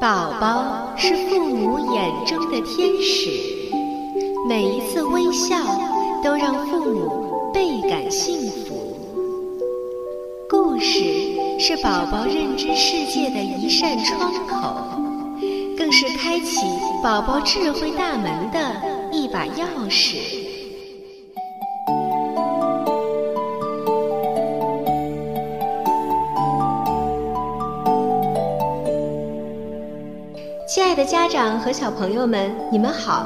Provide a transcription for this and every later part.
宝宝是父母眼中的天使，每一次微笑都让父母倍感幸福。故事是宝宝认知世界的一扇窗口，更是开启宝宝智慧大门的一把钥匙。亲爱的家长和小朋友们，你们好！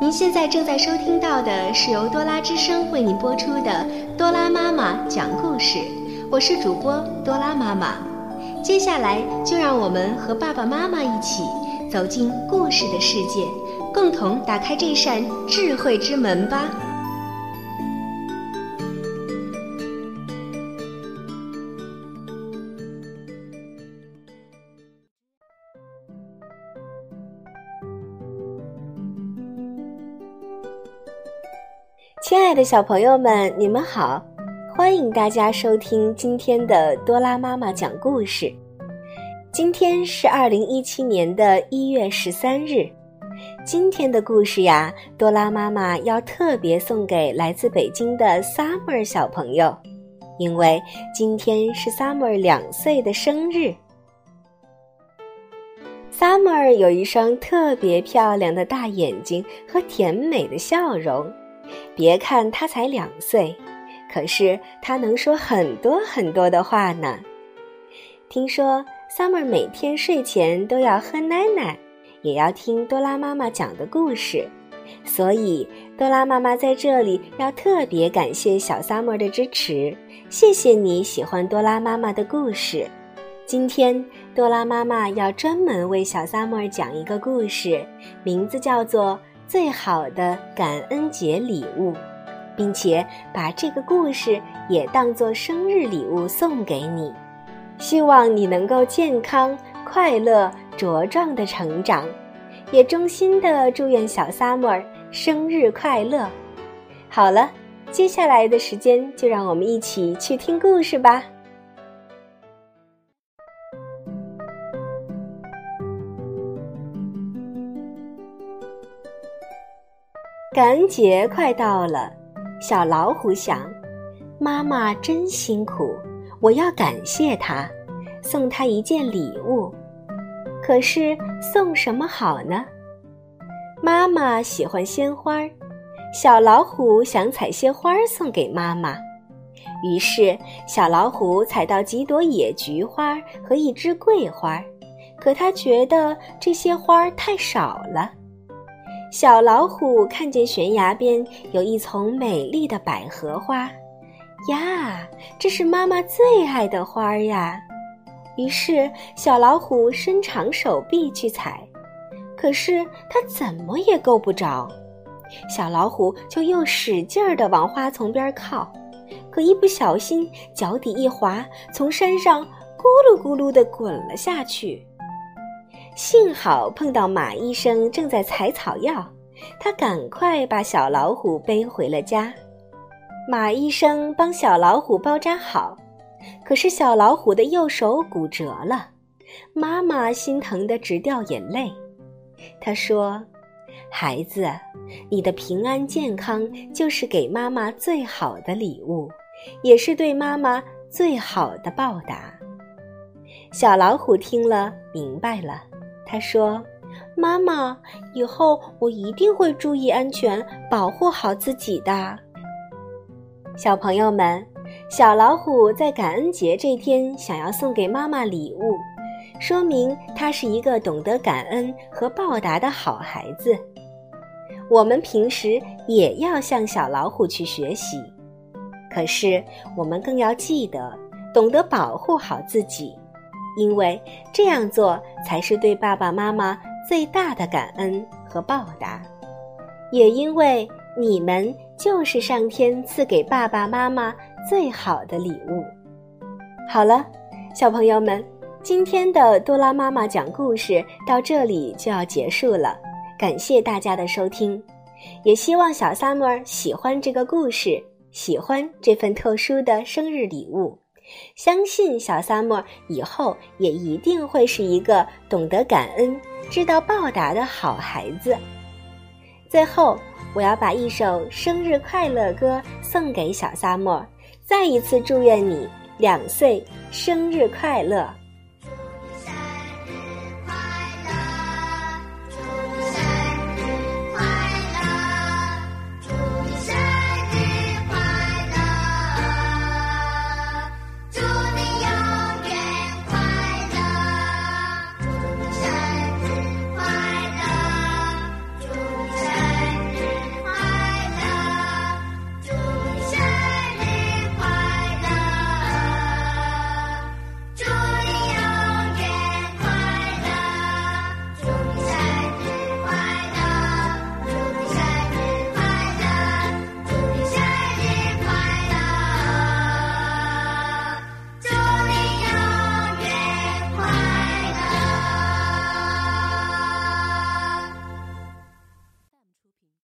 您现在正在收听到的是由多拉之声为您播出的《多拉妈妈讲故事》，我是主播多拉妈妈。接下来就让我们和爸爸妈妈一起走进故事的世界，共同打开这扇智慧之门吧。亲爱的小朋友们，你们好！欢迎大家收听今天的多拉妈妈讲故事。今天是二零一七年的一月十三日。今天的故事呀，多拉妈妈要特别送给来自北京的 Summer 小朋友，因为今天是 Summer 两岁的生日。Summer 有一双特别漂亮的大眼睛和甜美的笑容。别看他才两岁，可是他能说很多很多的话呢。听说 Summer 每天睡前都要喝奶奶，也要听多拉妈妈讲的故事，所以多拉妈妈在这里要特别感谢小 Summer 的支持。谢谢你喜欢多拉妈妈的故事。今天多拉妈妈要专门为小 Summer 讲一个故事，名字叫做。最好的感恩节礼物，并且把这个故事也当做生日礼物送给你，希望你能够健康、快乐、茁壮的成长，也衷心的祝愿小 summer 生日快乐。好了，接下来的时间就让我们一起去听故事吧。感恩节快到了，小老虎想：妈妈真辛苦，我要感谢她，送她一件礼物。可是送什么好呢？妈妈喜欢鲜花，小老虎想采些花送给妈妈。于是小老虎采到几朵野菊花和一枝桂花，可他觉得这些花太少了。小老虎看见悬崖边有一丛美丽的百合花，呀，这是妈妈最爱的花呀！于是小老虎伸长手臂去采，可是它怎么也够不着。小老虎就又使劲儿地往花丛边靠，可一不小心脚底一滑，从山上咕噜咕噜地滚了下去。幸好碰到马医生正在采草药，他赶快把小老虎背回了家。马医生帮小老虎包扎好，可是小老虎的右手骨折了，妈妈心疼得直掉眼泪。他说：“孩子，你的平安健康就是给妈妈最好的礼物，也是对妈妈最好的报答。”小老虎听了，明白了。他说：“妈妈，以后我一定会注意安全，保护好自己的。”小朋友们，小老虎在感恩节这天想要送给妈妈礼物，说明他是一个懂得感恩和报答的好孩子。我们平时也要向小老虎去学习，可是我们更要记得懂得保护好自己。因为这样做才是对爸爸妈妈最大的感恩和报答，也因为你们就是上天赐给爸爸妈妈最好的礼物。好了，小朋友们，今天的多拉妈妈讲故事到这里就要结束了，感谢大家的收听，也希望小 summer 喜欢这个故事，喜欢这份特殊的生日礼物。相信小萨莫以后也一定会是一个懂得感恩、知道报答的好孩子。最后，我要把一首生日快乐歌送给小萨莫，再一次祝愿你两岁生日快乐。